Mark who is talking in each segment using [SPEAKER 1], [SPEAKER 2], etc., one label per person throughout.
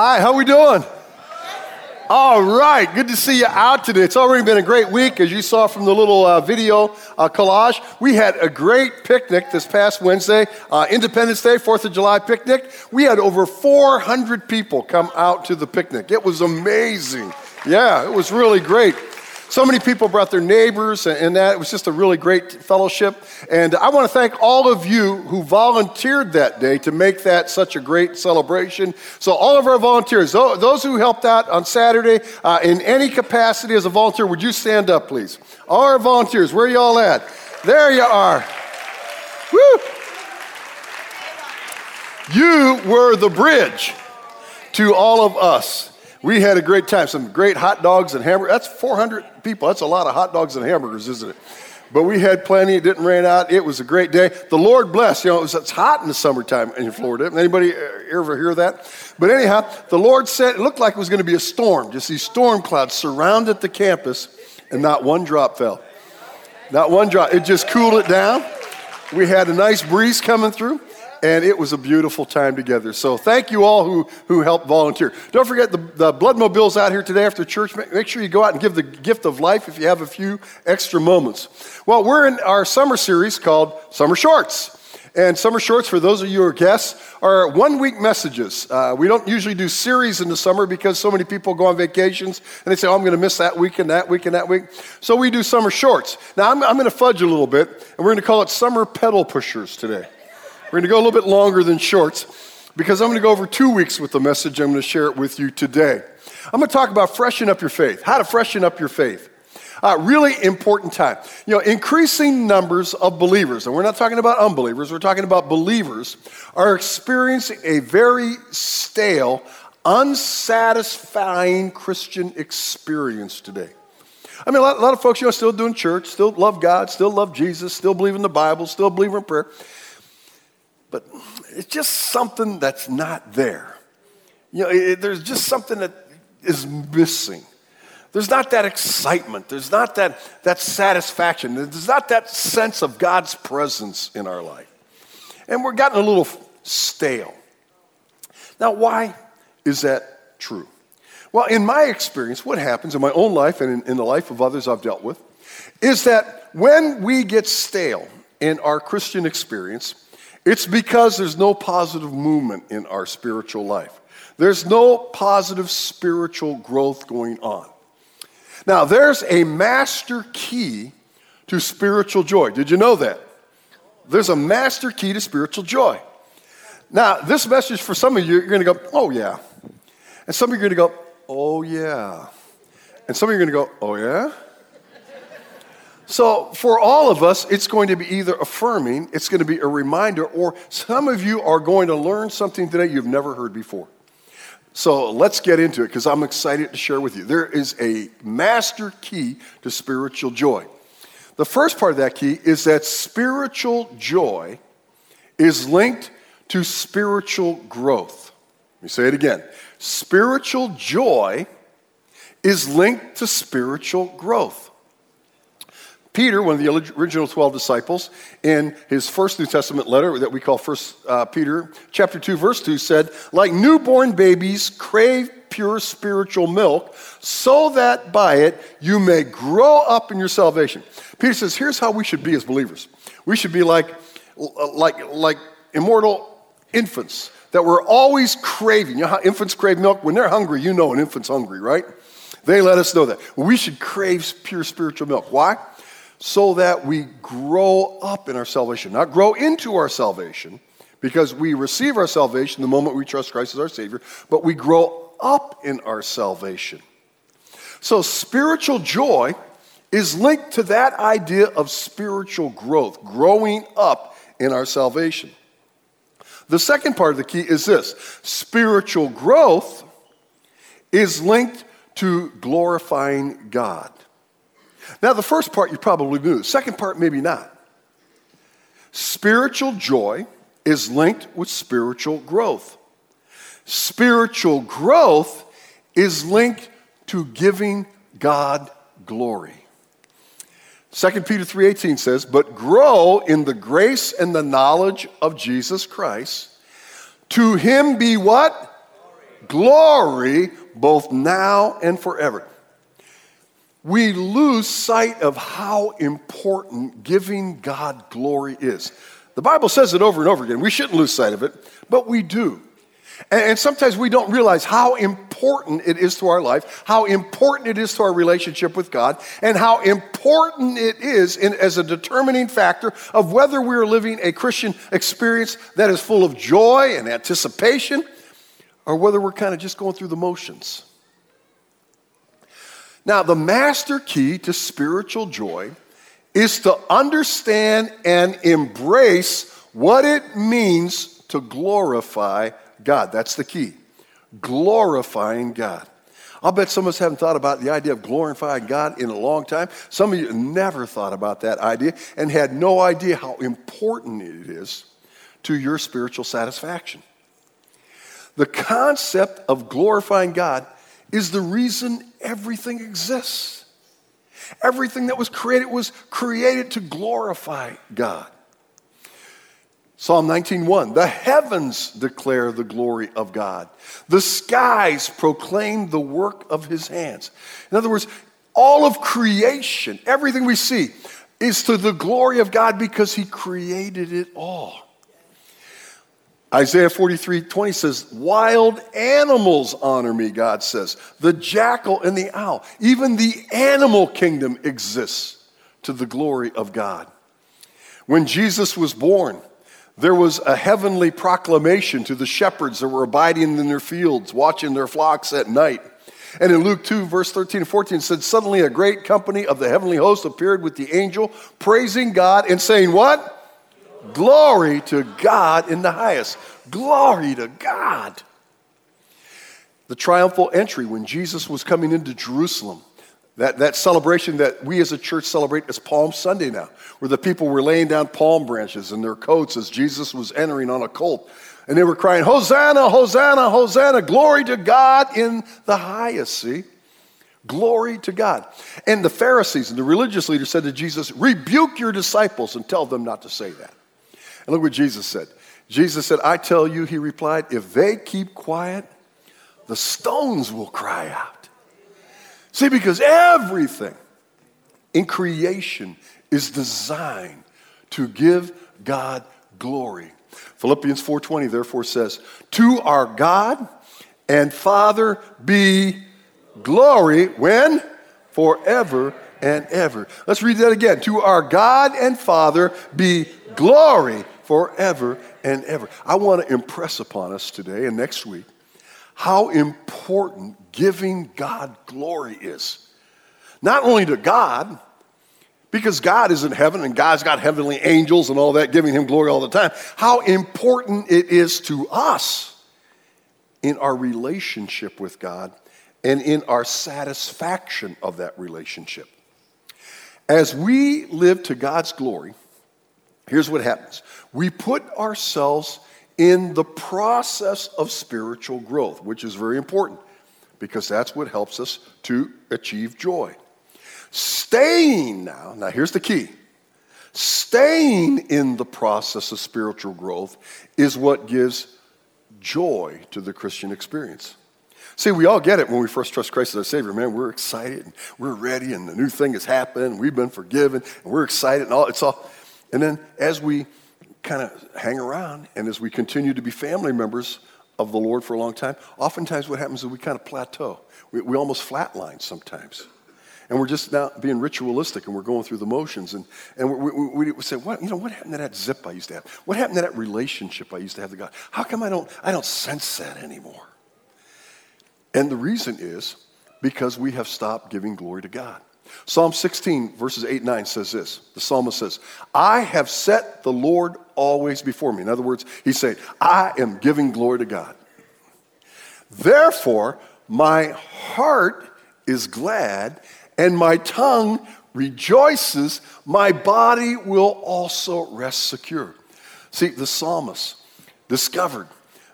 [SPEAKER 1] Hi, how we doing? All right, good to see you out today. It's already been a great week, as you saw from the little uh, video uh, collage. We had a great picnic this past Wednesday, uh, Independence Day, 4th of July picnic. We had over 400 people come out to the picnic. It was amazing. Yeah, it was really great. So many people brought their neighbors, and that it was just a really great fellowship. And I want to thank all of you who volunteered that day to make that such a great celebration. So, all of our volunteers, those who helped out on Saturday uh, in any capacity as a volunteer, would you stand up, please? All our volunteers, where you all at? There you are. Woo! You were the bridge to all of us. We had a great time. Some great hot dogs and hamburgers. That's 400 people. That's a lot of hot dogs and hamburgers, isn't it? But we had plenty. It didn't rain out. It was a great day. The Lord bless. You know, it was, it's hot in the summertime in Florida. Anybody ever hear that? But anyhow, the Lord said it looked like it was going to be a storm. Just these storm clouds surrounded the campus, and not one drop fell. Not one drop. It just cooled it down. We had a nice breeze coming through and it was a beautiful time together. So thank you all who, who helped volunteer. Don't forget the, the blood mobile's out here today after church. Make, sure you go out and give the gift of life if you have a few extra moments. Well, we're in our summer series called Summer Shorts. And summer shorts, for those of you who are guests, are one week messages. Uh, we don't usually do series in the summer because so many people go on vacations and they say, oh, I'm going to miss that week and that week and that week. So we do summer shorts. Now, I'm, I'm going to fudge a little bit, and we're going to call it Summer Pedal Pushers today. We're going to go a little bit longer than shorts because I'm going to go over two weeks with the message. I'm going to share it with you today. I'm going to talk about freshen up your faith, how to freshen up your faith. Uh, really important time. You know, increasing numbers of believers, and we're not talking about unbelievers, we're talking about believers, are experiencing a very stale, unsatisfying Christian experience today. I mean, a lot, a lot of folks, you know, still doing church, still love God, still love Jesus, still believe in the Bible, still believe in prayer but it's just something that's not there. You know, it, there's just something that is missing. There's not that excitement. There's not that, that satisfaction. There's not that sense of God's presence in our life. And we're getting a little stale. Now, why is that true? Well, in my experience, what happens in my own life and in, in the life of others I've dealt with is that when we get stale in our Christian experience, it's because there's no positive movement in our spiritual life. There's no positive spiritual growth going on. Now, there's a master key to spiritual joy. Did you know that? There's a master key to spiritual joy. Now, this message for some of you, you're going to go, oh, yeah. And some of you are going to go, oh, yeah. And some of you are going to go, oh, yeah? So, for all of us, it's going to be either affirming, it's going to be a reminder, or some of you are going to learn something today you've never heard before. So, let's get into it because I'm excited to share with you. There is a master key to spiritual joy. The first part of that key is that spiritual joy is linked to spiritual growth. Let me say it again. Spiritual joy is linked to spiritual growth. Peter, one of the original 12 disciples, in his first New Testament letter that we call First uh, Peter, chapter 2, verse 2, said, Like newborn babies crave pure spiritual milk, so that by it you may grow up in your salvation. Peter says, Here's how we should be as believers. We should be like, like, like immortal infants that we're always craving. You know how infants crave milk? When they're hungry, you know an infant's hungry, right? They let us know that. We should crave pure spiritual milk. Why? So that we grow up in our salvation, not grow into our salvation, because we receive our salvation the moment we trust Christ as our Savior, but we grow up in our salvation. So, spiritual joy is linked to that idea of spiritual growth, growing up in our salvation. The second part of the key is this spiritual growth is linked to glorifying God. Now, the first part you probably knew, second part, maybe not. Spiritual joy is linked with spiritual growth. Spiritual growth is linked to giving God glory. 2 Peter 3:18 says, "But grow in the grace and the knowledge of Jesus Christ. To him be what? glory both now and forever. We lose sight of how important giving God glory is. The Bible says it over and over again. We shouldn't lose sight of it, but we do. And, sometimes we don't realize how important it is to our life, how important it is to our relationship with God, and how important it is in, as a determining factor of whether we're living a Christian experience that is full of joy and anticipation, or whether we're kind of just going through the motions. Now, the master key to spiritual joy is to understand and embrace what it means to glorify God. That's the key. Glorifying God. I'll bet some of us haven't thought about the idea of glorifying God in a long time. Some of you never thought about that idea and had no idea how important it is to your spiritual satisfaction. The concept of glorifying God is the reason everything exists. Everything that was created was created to glorify God. Psalm 19:1 The heavens declare the glory of God. The skies proclaim the work of his hands. In other words, all of creation, everything we see is to the glory of God because he created it all. Isaiah 43 20 says, Wild animals honor me, God says. The jackal and the owl. Even the animal kingdom exists to the glory of God. When Jesus was born, there was a heavenly proclamation to the shepherds that were abiding in their fields, watching their flocks at night. And in Luke 2, verse 13 and 14, said, Suddenly a great company of the heavenly host appeared with the angel, praising God and saying, What? Glory to God in the highest. Glory to God. The triumphal entry when Jesus was coming into Jerusalem that, that celebration that we as a church celebrate is Palm Sunday now, where the people were laying down palm branches in their coats as Jesus was entering on a colt. And they were crying, Hosanna, Hosanna, Hosanna, glory to God in the highest. See? Glory to God. And the Pharisees and the religious leaders said to Jesus, Rebuke your disciples and tell them not to say that. And look what Jesus said. Jesus said, I tell you, he replied, if they keep quiet, the stones will cry out. See, because everything in creation is designed to give God glory. Philippians 4:20 therefore says, "To our God and Father be glory when forever and ever." Let's read that again. To our God and Father be glory forever and ever. I want to impress upon us today and next week how important giving God glory is. Not only to God, because God is in heaven and God's got heavenly angels and all that giving him glory all the time, how important it is to us in our relationship with God and in our satisfaction of that relationship. As we live to God's glory, here's what happens we put ourselves in the process of spiritual growth, which is very important because that's what helps us to achieve joy. Staying now, now here's the key staying in the process of spiritual growth is what gives joy to the Christian experience. See, we all get it when we first trust Christ as our Savior. Man, we're excited and we're ready, and the new thing has happened. We've been forgiven, and we're excited, and all. It's all. And then as we kind of hang around and as we continue to be family members of the Lord for a long time, oftentimes what happens is we kind of plateau. We, we almost flatline sometimes. And we're just now being ritualistic and we're going through the motions. And, and we, we, we say, what, you know, what happened to that zip I used to have? What happened to that relationship I used to have with God? How come I don't, I don't sense that anymore? And the reason is because we have stopped giving glory to God. Psalm 16, verses 8 and 9 says this The psalmist says, I have set the Lord always before me. In other words, he's saying, I am giving glory to God. Therefore, my heart is glad and my tongue rejoices. My body will also rest secure. See, the psalmist discovered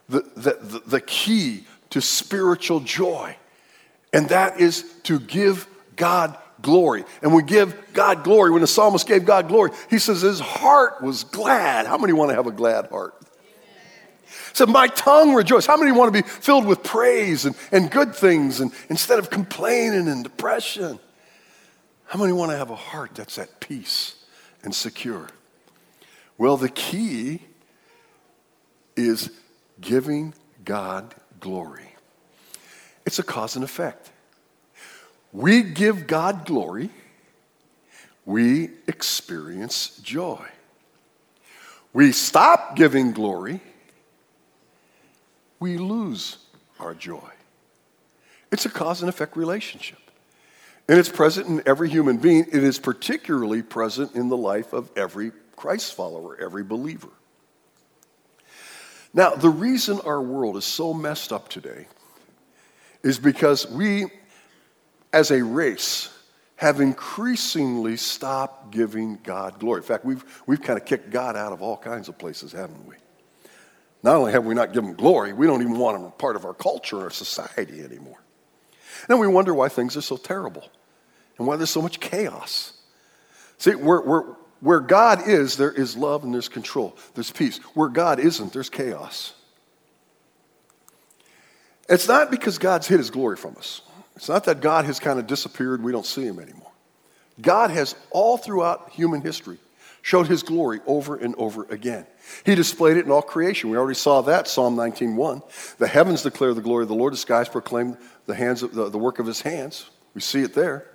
[SPEAKER 1] the, the, the, the key to spiritual joy, and that is to give God glory. And we give God glory. When the psalmist gave God glory, he says his heart was glad. How many want to have a glad heart? said, My tongue rejoice. How many want to be filled with praise and, and good things and instead of complaining and depression? How many want to have a heart that's at peace and secure? Well, the key is giving God glory. It's a cause and effect. We give God glory, we experience joy. We stop giving glory, we lose our joy. It's a cause and effect relationship. And it's present in every human being. It is particularly present in the life of every Christ follower, every believer. Now, the reason our world is so messed up today is because we, as a race, have increasingly stopped giving God glory. In fact, we've, we've kind of kicked God out of all kinds of places, haven't we? Not only have we not given him glory, we don't even want him a part of our culture or society anymore. And we wonder why things are so terrible and why there's so much chaos. See, we're, we're, where God is, there is love and there's control, there's peace. Where God isn't, there's chaos. It's not because God's hid his glory from us. It's not that God has kind of disappeared, we don't see him anymore. God has all throughout human history showed his glory over and over again. He displayed it in all creation. We already saw that, Psalm 19.1. The heavens declare the glory of the Lord, the skies proclaim the, hands of, the, the work of his hands. We see it there.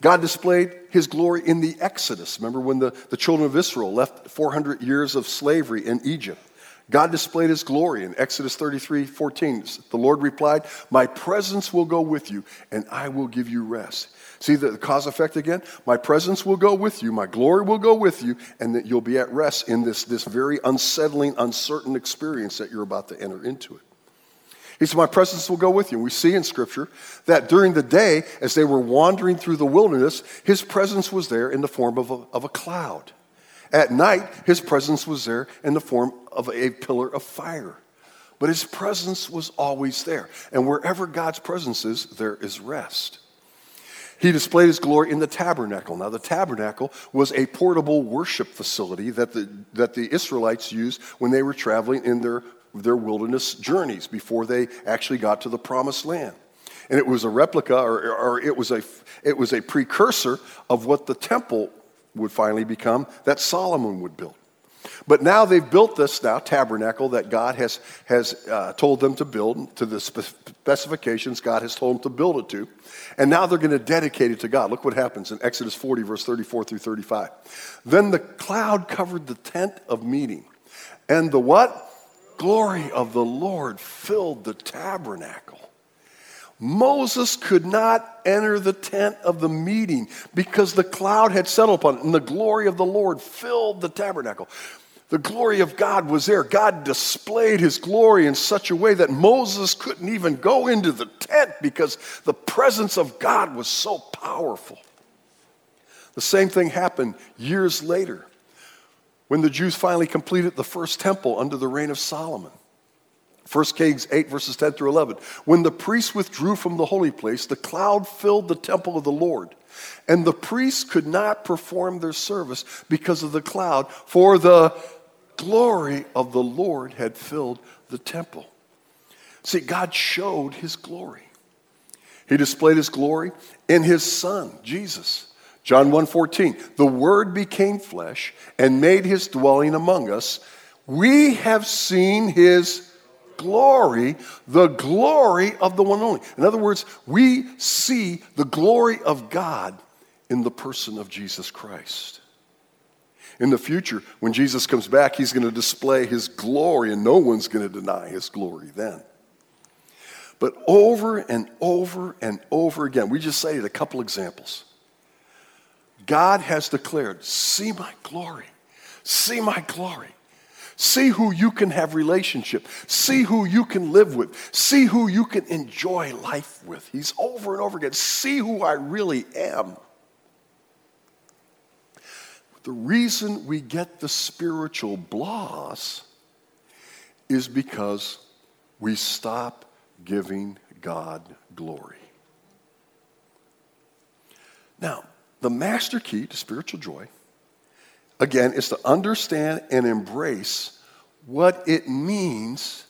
[SPEAKER 1] God displayed his glory in the Exodus. Remember when the, the children of Israel left 400 years of slavery in Egypt? God displayed his glory in Exodus 33 14. The Lord replied, My presence will go with you, and I will give you rest. See the cause effect again? My presence will go with you, my glory will go with you, and that you'll be at rest in this, this very unsettling, uncertain experience that you're about to enter into it. He said, My presence will go with you. And we see in Scripture that during the day, as they were wandering through the wilderness, his presence was there in the form of a, of a cloud. At night, his presence was there in the form of a pillar of fire. But his presence was always there. And wherever God's presence is, there is rest. He displayed his glory in the tabernacle. Now, the tabernacle was a portable worship facility that the, that the Israelites used when they were traveling in their their wilderness journeys before they actually got to the promised land. And it was a replica, or, or it, was a, it was a precursor of what the temple would finally become that Solomon would build. But now they've built this now tabernacle that God has, has uh, told them to build to the specifications God has told them to build it to. And now they're going to dedicate it to God. Look what happens in Exodus 40, verse 34 through 35. Then the cloud covered the tent of meeting. And the what? glory of the Lord filled the tabernacle. Moses could not enter the tent of the meeting because the cloud had settled upon it, and the glory of the Lord filled the tabernacle. The glory of God was there. God displayed his glory in such a way that Moses couldn't even go into the tent because the presence of God was so powerful. The same thing happened years later when the Jews finally completed the first temple under the reign of Solomon. 1 Kings 8, verses 10 through 11. When the priests withdrew from the holy place, the cloud filled the temple of the Lord. And the priests could not perform their service because of the cloud, for the glory of the Lord had filled the temple. See, God showed his glory. He displayed his glory in his son, Jesus. John 1:14, the word became flesh and made his dwelling among us. We have seen his glory, the glory of the one only. In other words, we see the glory of God in the person of Jesus Christ. In the future, when Jesus comes back, he's going to display his glory, and no one's going to deny his glory then. But over and over and over again, we just cited a couple examples. God has declared, see my glory. See my glory. See who you can have relationship. See who you can live with. See who you can enjoy life with. He's over and over again. See who I really am. The reason we get the spiritual blahs is because we stop giving God glory. Now, the master key to spiritual joy, again, is to understand and embrace what it means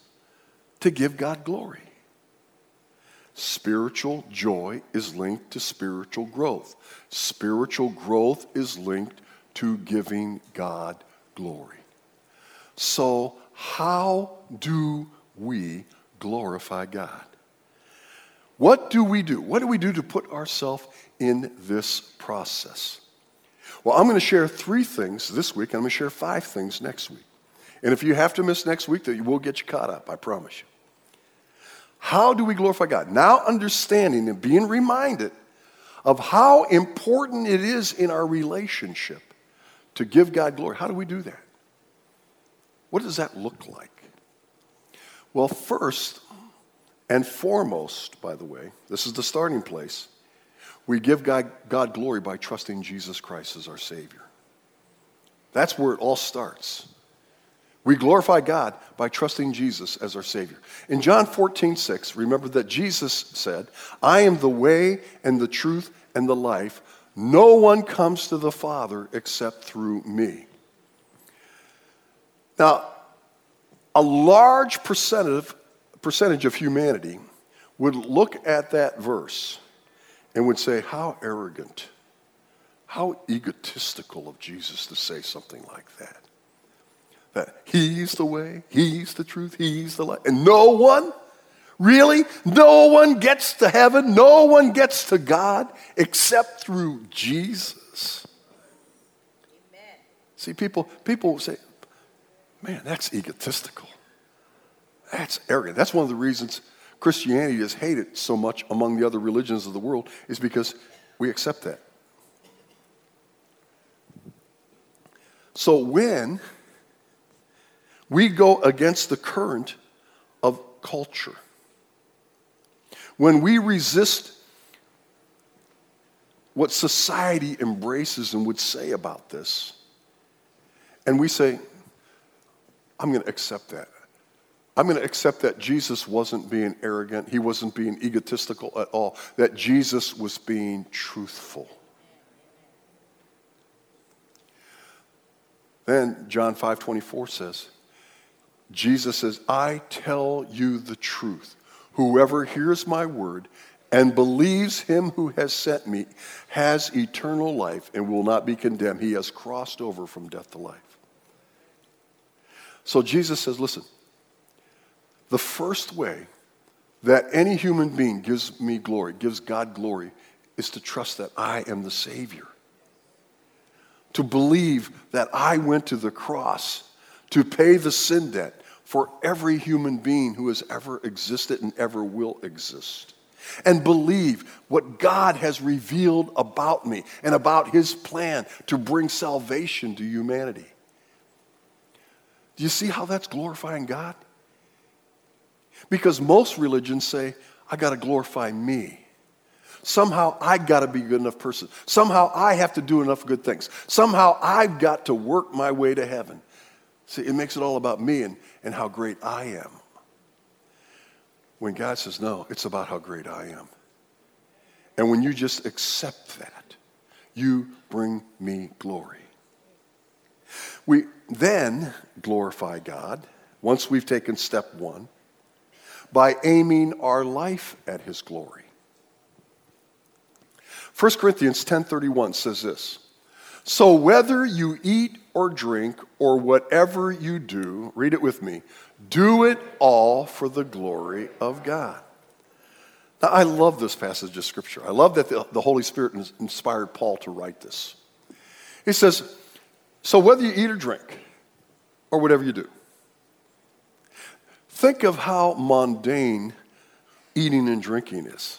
[SPEAKER 1] to give God glory. Spiritual joy is linked to spiritual growth. Spiritual growth is linked to giving God glory. So, how do we glorify God? What do we do? What do we do to put ourselves in this process? Well, I'm going to share three things this week, and I'm going to share five things next week. And if you have to miss next week, then we'll get you caught up, I promise you. How do we glorify God? Now, understanding and being reminded of how important it is in our relationship to give God glory. How do we do that? What does that look like? Well, first and foremost, by the way, this is the starting place. We give God, God glory by trusting Jesus Christ as our Savior. That's where it all starts. We glorify God by trusting Jesus as our Savior. In John 14, 6, remember that Jesus said, I am the way and the truth and the life. No one comes to the Father except through me. Now, a large percentage, percentage of humanity would look at that verse and would say, How arrogant, how egotistical of Jesus to say something like that that He's the way, He's the truth, He's the light. And no one, really, no one gets to heaven, no one gets to God except through Jesus. Amen. See, people, people say, man, that's egotistical. That's arrogant. That's one of the reasons Christianity is hated so much among the other religions of the world, is because we accept that. So when we go against the current of culture. When we resist what society embraces and would say about this, and we say, I'm going to accept that. I'm going to accept that Jesus wasn't being arrogant, he wasn't being egotistical at all, that Jesus was being truthful. Then John 5:24 says, Jesus says, I tell you the truth. Whoever hears my word and believes him who has sent me has eternal life and will not be condemned. He has crossed over from death to life. So Jesus says, listen, the first way that any human being gives me glory, gives God glory, is to trust that I am the Savior. To believe that I went to the cross to pay the sin debt for every human being who has ever existed and ever will exist. And believe what God has revealed about me and about his plan to bring salvation to humanity. Do you see how that's glorifying God? Because most religions say, I got to glorify me. Somehow I got to be a good enough person. Somehow I have to do enough good things. Somehow I've got to work my way to heaven. See, it makes it all about me and, and how great I am. When God says, no, it's about how great I am. And when you just accept that, you bring me glory. We then glorify God once we've taken step one by aiming our life at his glory. 1 Corinthians 10:31 says this. So whether you eat or drink or whatever you do, read it with me, do it all for the glory of God. Now, I love this passage of Scripture. I love that the, the Holy Spirit inspired Paul to write this. He says, So whether you eat or drink or whatever you do, think of how mundane eating and drinking is.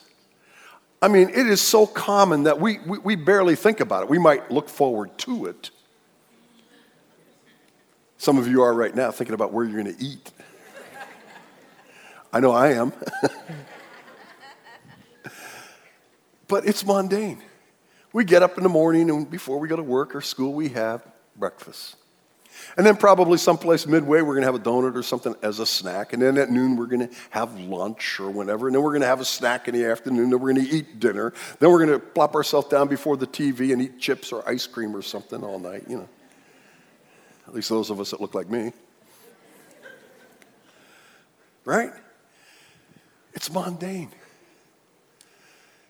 [SPEAKER 1] I mean, it is so common that we, we, we, barely think about it. We might look forward to it. Some of you are right now thinking about where you're going to eat. I know I am. but it's mundane. We get up in the morning, and before we go to work or school, we have breakfast. And then probably someplace midway, we're going to have a donut or something as a snack. And then at noon, we're going to have lunch or whatever. And then we're going to have a snack in the afternoon. Then we're going to eat dinner. Then we're going to plop ourselves down before the TV and eat chips or ice cream or something all night, you know. At least those of us that look like me. right? It's mundane.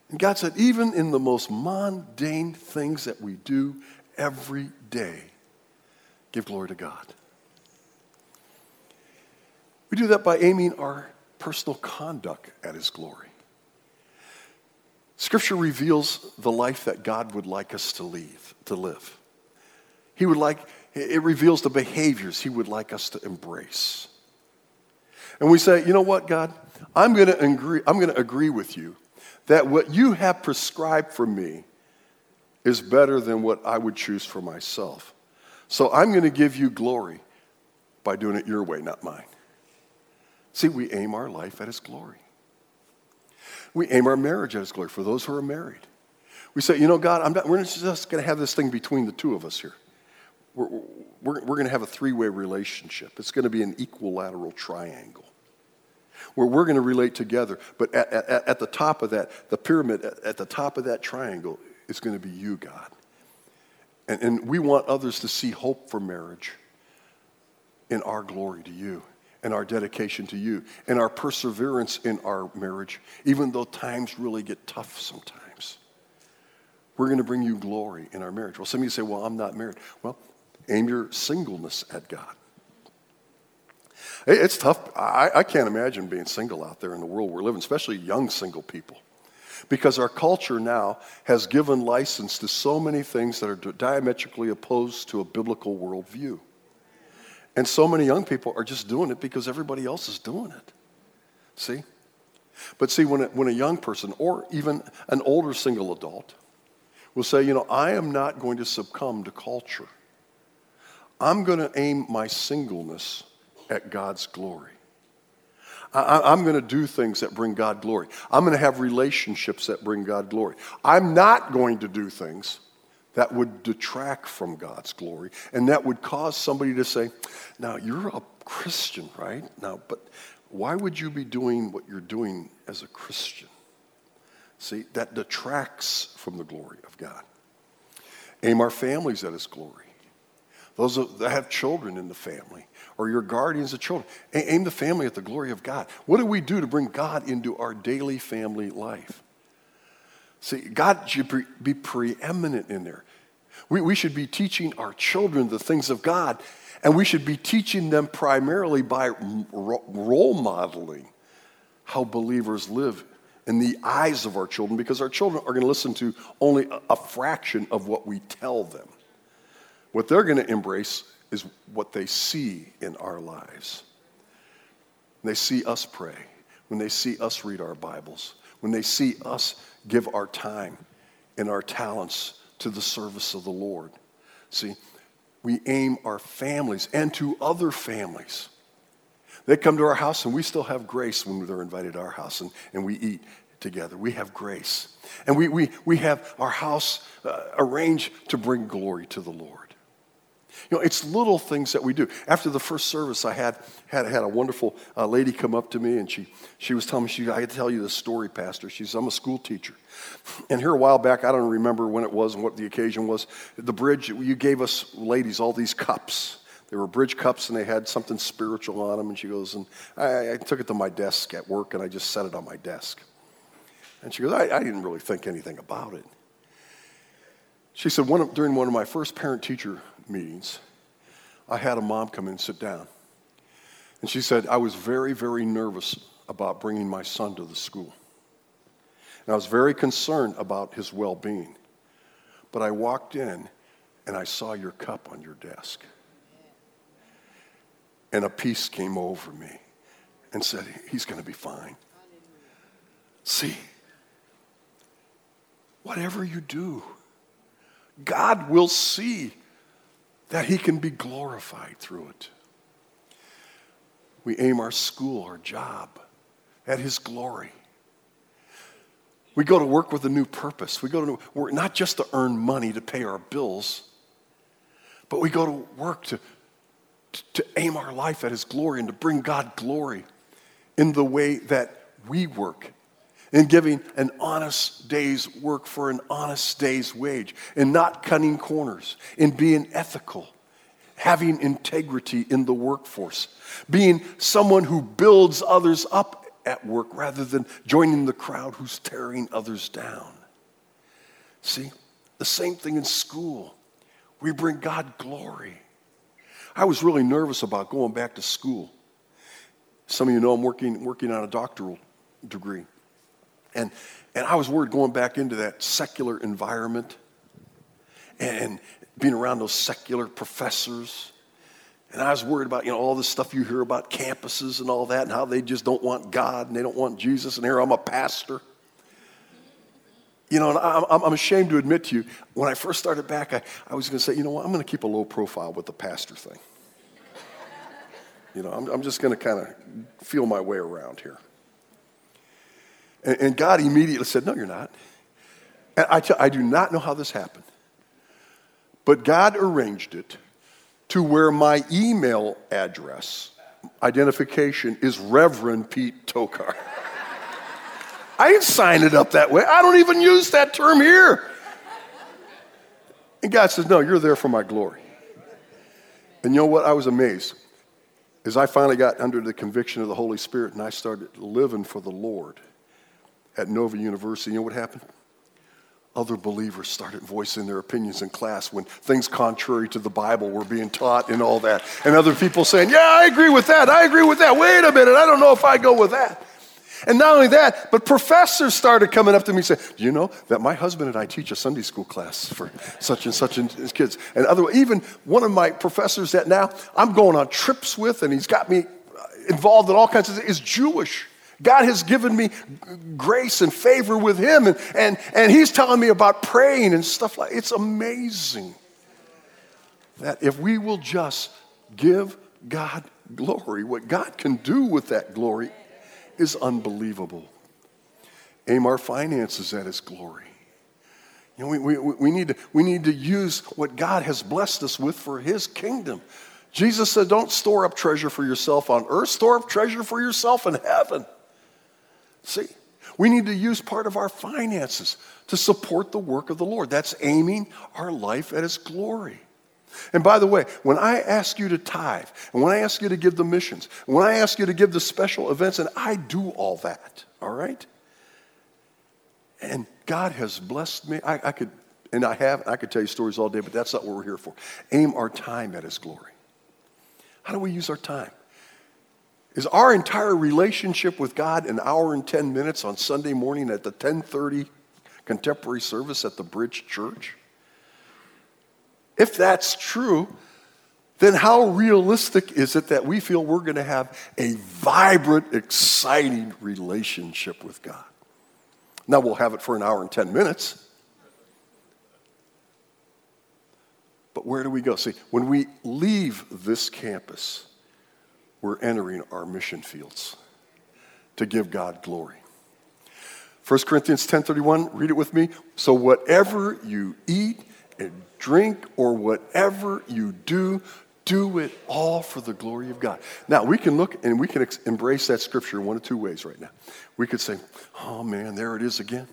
[SPEAKER 1] And God said, even in the most mundane things that we do every day, give glory to God. We do that by aiming our personal conduct at His glory. Scripture reveals the life that God would like us to leave, to live. He would like, it reveals the behaviors He would like us to embrace. And we say, you know what, God? I'm going to agree, I'm going to agree with you that what you have prescribed for me is better than what I would choose for myself. So I'm going to give you glory by doing it your way, not mine. See, we aim our life at His glory. We aim our marriage at His glory for those who are married. We say, you know, God, not, we're just going to have this thing between the two of us here. We're, we're, we're going to have a three way relationship. It's going to be an equilateral triangle where we're going to relate together. But at, at, at the top of that, the pyramid, at, at, the top of that triangle is going to be you, God. And, and we want others to see hope for marriage in our glory to you and our dedication to you and our perseverance in our marriage, even though times really get tough sometimes. We're going to bring you glory in our marriage. Well, some of you say, Well, I'm not married. Well, aim your singleness at God. It's tough. I, I can't imagine being single out there in the world we're living, especially young single people. Because our culture now has given license to so many things that are diametrically opposed to a biblical worldview. And so many young people are just doing it because everybody else is doing it. See? But see, when a, when a young person, or even an older single adult, will say, you know, I am not going to succumb to culture. I'm going to aim my singleness at God's glory. I, am going to do things that bring God glory. I'm going to have relationships that bring God glory. I'm not going to do things that would detract from God's glory and that would cause somebody to say, Now, you're a Christian, right? Now, but why would you be doing what you're doing as a Christian? See, that detracts from the glory of God. Aim our families at His glory. Those that have children in the family or your guardians of children. Aim the family at the glory of God. What do we do to bring God into our daily family life? See, God should be preeminent in there. We, we should be teaching our children the things of God, and we should be teaching them primarily by role modeling how believers live in the eyes of our children because our children are going to listen to only a fraction of what we tell them. What they're going to embrace is what they see in our lives. When they see us pray, when they see us read our Bibles, when they see us give our time and our talents to the service of the Lord. See, we aim our families and to other families. They come to our house and we still have grace when they're invited to our house and, and we eat together. We have grace. And we, we, we have our house uh, arranged to bring glory to the Lord. You know, it's little things that we do. After the first service, I had, had, had a wonderful uh, lady come up to me, and she, she was telling me, she, I had to tell you this story, Pastor. She says, I'm a school teacher. And here a while back, I don't remember when it was and what the occasion was, the bridge, you gave us ladies all these cups. They were bridge cups, and they had something spiritual on them. And she goes, and I, I took it to my desk at work, and I just set it on my desk. And she goes, I, I didn't really think anything about it. She said, one of, during one of my first parent teacher meetings, I had a mom come in and sit down. And she said, I was very, very nervous about bringing my son to the school. And I was very concerned about his well being. But I walked in and I saw your cup on your desk. And a peace came over me and said, He's going to be fine. See, whatever you do, God will see that He can be glorified through it. We aim our school, our job at His glory. We go to work with a new purpose. We go to work not just to earn money to pay our bills, but we go to work to, to aim our life at His glory and to bring God glory in the way that we work in giving an honest day's work for an honest day's wage, in not cutting corners, in being ethical, having integrity in the workforce, being someone who builds others up at work rather than joining the crowd who's tearing others down. See, the same thing in school. We bring God glory. I was really nervous about going back to school. Some of you know I'm working, working on a doctoral degree. And, and I was worried going back into that secular environment and being around those secular professors. And I was worried about, you know, all this stuff you hear about campuses and all that and how they just don't want God and they don't want Jesus. And here I'm a pastor. You know, and I'm, I'm ashamed to admit to you, when I first started back, I, I was going to say, you know what, I'm going to keep a low profile with the pastor thing. You know, I'm, I'm just going to kind of feel my way around here. And, and God immediately said, No, you're not. And I, I do not know how this happened. But God arranged it to where my email address identification is Reverend Pete Tokar. I didn't sign it up that way. I don't even use that term here. And God says, No, you're there for my glory. And you know what? I was amazed. As I finally got under the conviction of the Holy Spirit and I started living for the Lord at Nova University, you know what happened? Other believers started voicing their opinions in class when things contrary to the Bible were being taught and all that. And other people saying, Yeah, I agree with that. I agree with that. Wait a minute. I don't know if I go with that. And not only that, but professors started coming up to me and saying, Do you know that my husband and I teach a Sunday school class for such and such and kids? And other, even one of my professors that now I'm going on trips with, and he's got me involved in all kinds of things, is Jewish. God has given me grace and favor with him, and, and, and he's telling me about praying and stuff like It's amazing that if we will just give God glory, what God can do with that glory is unbelievable. Aim our finances at His glory. You know, we, we, we, need to, we need to use what God has blessed us with for His kingdom. Jesus said, Don't store up treasure for yourself on earth, store up treasure for yourself in heaven. See, we need to use part of our finances to support the work of the Lord. That's aiming our life at His glory. And by the way, when I ask you to tithe, and when I ask you to give the missions, when I ask you to give the special events, and I do all that, all right? And God has blessed me. I, I could, and I have, I could tell you stories all day, but that's not what we're here for. Aim our time at His glory. How do we use our time? Is our entire relationship with God an hour and 10 minutes on Sunday morning at the 1030 contemporary service at the Bridge Church? If that's true, then how realistic is it that we feel we're going to have a vibrant, exciting relationship with God? Now, we'll have it for an hour and 10 minutes. But where do we go? See, when we leave this campus, we're entering our mission fields to give God glory. 1 Corinthians 10:31, read it with me. So whatever you eat and drink, or whatever you do, do it all for the glory of God. Now, we can look and we can ex- embrace that scripture one of two ways right now. We could say, oh man, there it is again.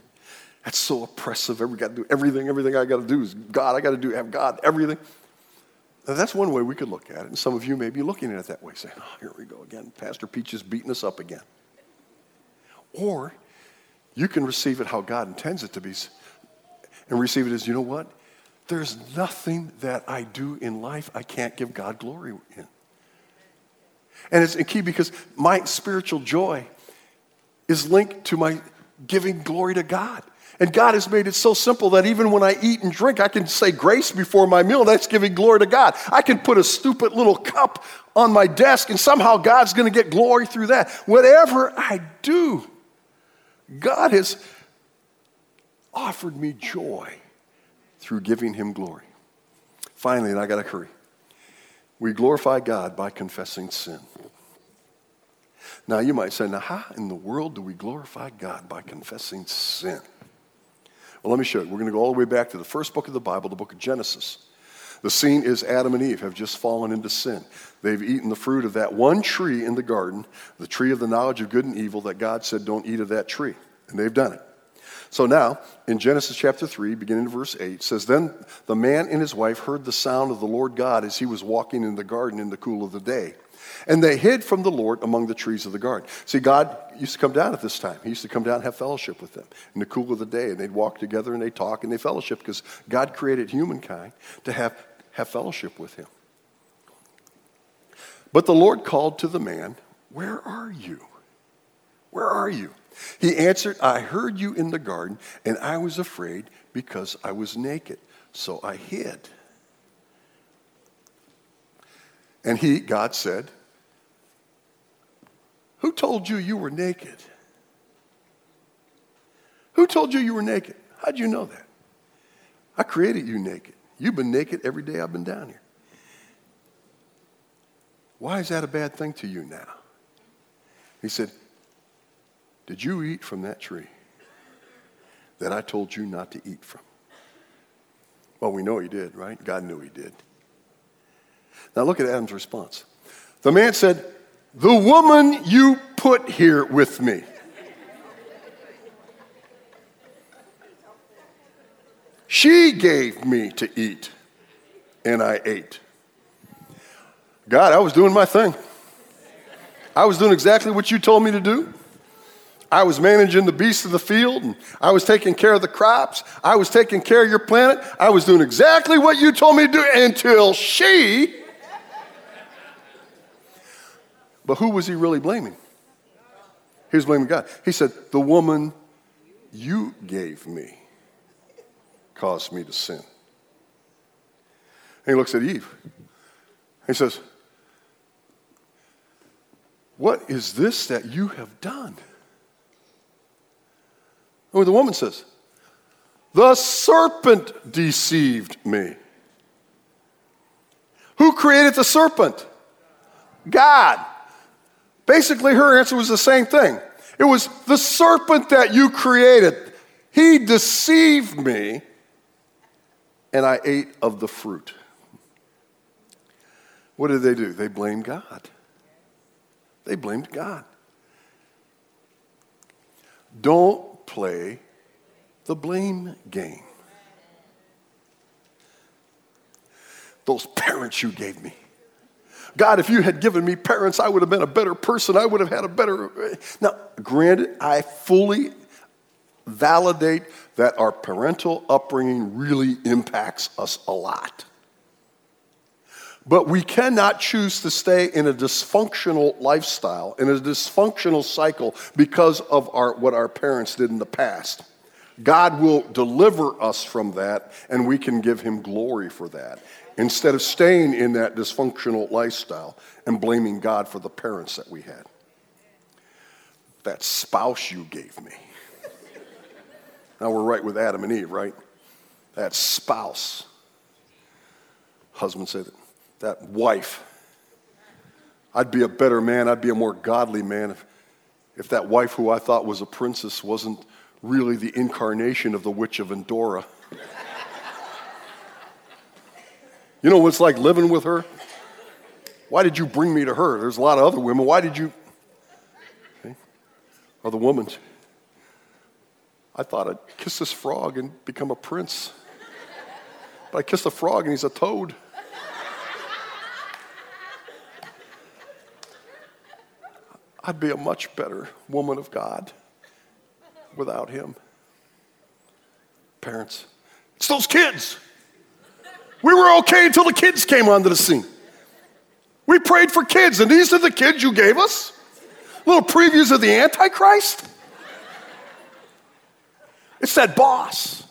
[SPEAKER 1] That's so oppressive. Every got to do everything. Everything I got to do is God. I got to do have God. Everything. Now, that's one way we could look at it. And some of you may be looking at it that way, saying, "Oh, here we go again. Pastor Peach is beating us up again." Or you can receive it how God intends it to be, and receive it as, you know what? There's nothing that I do in life I can't give God glory in. And it's key because my spiritual joy is linked to my giving glory to God. And God has made it so simple that even when I eat and drink, I can say grace before my meal. That's giving glory to God. I can put a stupid little cup on my desk, and somehow God's going to get glory through that. Whatever I do, God has offered me joy through giving him glory. Finally, and I got to hurry, we glorify God by confessing sin. Now, you might say, now, how in the world do we glorify God by confessing sin? Well, let me show you. We're going to go all the way back to the first book of the Bible, the book of Genesis. The scene is Adam and Eve have just fallen into sin. They've eaten the fruit of that one tree in the garden, the tree of the knowledge of good and evil that God said, don't eat of that tree. And they've done it. So now, in Genesis chapter 3, beginning in verse 8, says, Then the man and his wife heard the sound of the Lord God as he was walking in the garden in the cool of the day. And they hid from the Lord among the trees of the garden. See, God used to come down at this time. He used to come down and have fellowship with them in the cool of the day. And they'd walk together and they'd talk and they fellowship because God created humankind to have, have fellowship with him. But the Lord called to the man, Where are you? Where are you? He answered, I heard you in the garden, and I was afraid because I was naked. So I hid. And he, God said, Who told you you were naked? Who told you you were naked? How'd you know that? I created you naked. You've been naked every day I've been down here. Why is that a bad thing to you now? He said, Did you eat from that tree that I told you not to eat from? Well, we know he did, right? God knew he did. Now look at Adam's response. The man said, The woman you put here with me. She gave me to eat, and I ate. God, I was doing my thing. I was doing exactly what you told me to do. I was managing the beasts of the field, and I was taking care of the crops. I was taking care of your planet. I was doing exactly what you told me to do until she. But who was he really blaming? He was blaming God. He said, The woman you gave me caused me to sin. And he looks at Eve. He says, what is this that you have done? Or the woman says, The serpent deceived me. Who created the serpent? God. Basically, her answer was the same thing. It was the serpent that you created. He deceived me, and I ate of the fruit. What did they do? They blamed God. They blamed God. Don't play the blame game. Those parents you gave me. God, if you had given me parents, I would have been a better person. I would have had a better. Now, granted, I fully validate that our parental upbringing really impacts us a lot. But we cannot choose to stay in a dysfunctional lifestyle, in a dysfunctional cycle because of our, what our parents did in the past. God will deliver us from that, and we can give Him glory for that instead of staying in that dysfunctional lifestyle and blaming God for the parents that we had. That spouse you gave me. now we're right with Adam and Eve, right? That spouse. Husband said, that wife. I'd be a better man, I'd be a more godly man if, if that wife who I thought was a princess wasn't really the incarnation of the witch of Endora. You know what it's like living with her? Why did you bring me to her? There's a lot of other women. Why did you? Okay. Or the woman. I thought I'd kiss this frog and become a prince. But I kissed a frog and he's a toad. I'd be a much better woman of God without him. Parents, it's those kids. We were okay until the kids came onto the scene. We prayed for kids, and these are the kids you gave us? Little previews of the Antichrist? It's that boss.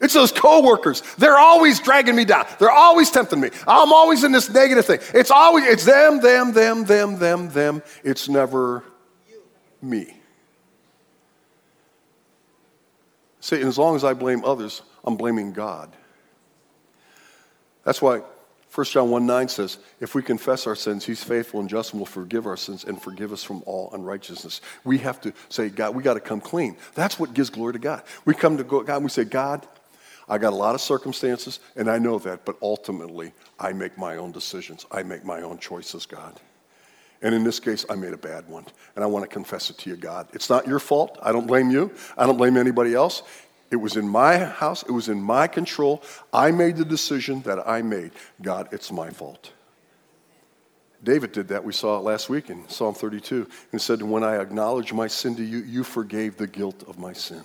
[SPEAKER 1] It's those coworkers. They're always dragging me down. They're always tempting me. I'm always in this negative thing. It's always it's them, them, them, them, them, them. It's never me. See, and as long as I blame others, I'm blaming God. That's why 1 John 1 9 says, If we confess our sins, He's faithful and just and will forgive our sins and forgive us from all unrighteousness. We have to say, God, we got to come clean. That's what gives glory to God. We come to God and we say, God, I got a lot of circumstances, and I know that, but ultimately, I make my own decisions. I make my own choices, God. And in this case, I made a bad one. And I want to confess it to you, God. It's not your fault. I don't blame you. I don't blame anybody else. It was in my house. It was in my control. I made the decision that I made. God, it's my fault. David did that. We saw it last week in Psalm 32. And said, When I acknowledge my sin to you, you forgave the guilt of my sin.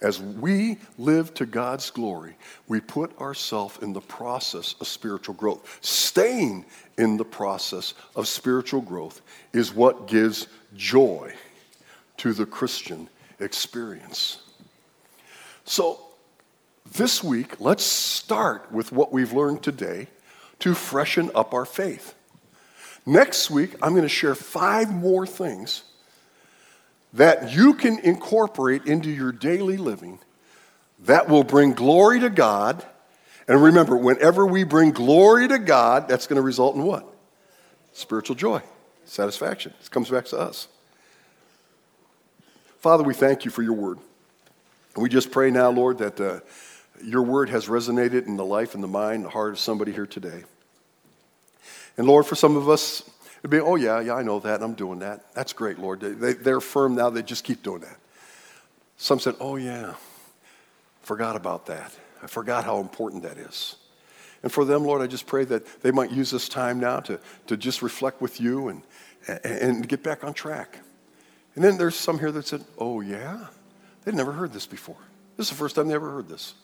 [SPEAKER 1] As we live to God's glory, we put ourselves in the process of spiritual growth. Staying in the process of spiritual growth is what gives joy to the Christian experience. So, this week, let's start with what we've learned today to freshen up our faith. Next week, I'm going to share five more things that you can incorporate into your daily living that will bring glory to God. And remember, whenever we bring glory to God, that's going to result in what? Spiritual joy, satisfaction. It comes back to us. Father, we thank you for your word. And we just pray now, Lord, that uh, your word has resonated in the life and the mind, and the heart of somebody here today. And Lord, for some of us, it'd be, oh, yeah, yeah, I know that. I'm doing that. That's great, Lord. They, they're firm now. They just keep doing that. Some said, oh, yeah, forgot about that. I forgot how important that is. And for them, Lord, I just pray that they might use this time now to, to just reflect with you and, and get back on track. And then there's some here that said, oh, yeah, they'd never heard this before. This is the first time they ever heard this.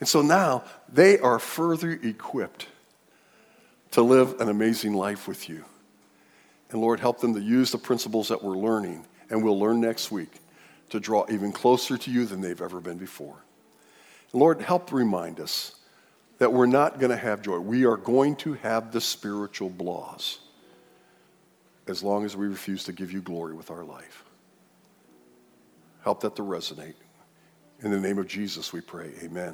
[SPEAKER 1] And so now they are further equipped to live an amazing life with you. And Lord, help them to use the principles that we're learning and we'll learn next week to draw even closer to you than they've ever been before. And Lord, help remind us that we're not going to have joy. We are going to have the spiritual blaws as long as we refuse to give you glory with our life. Help that to resonate. In the name of Jesus, we pray. Amen.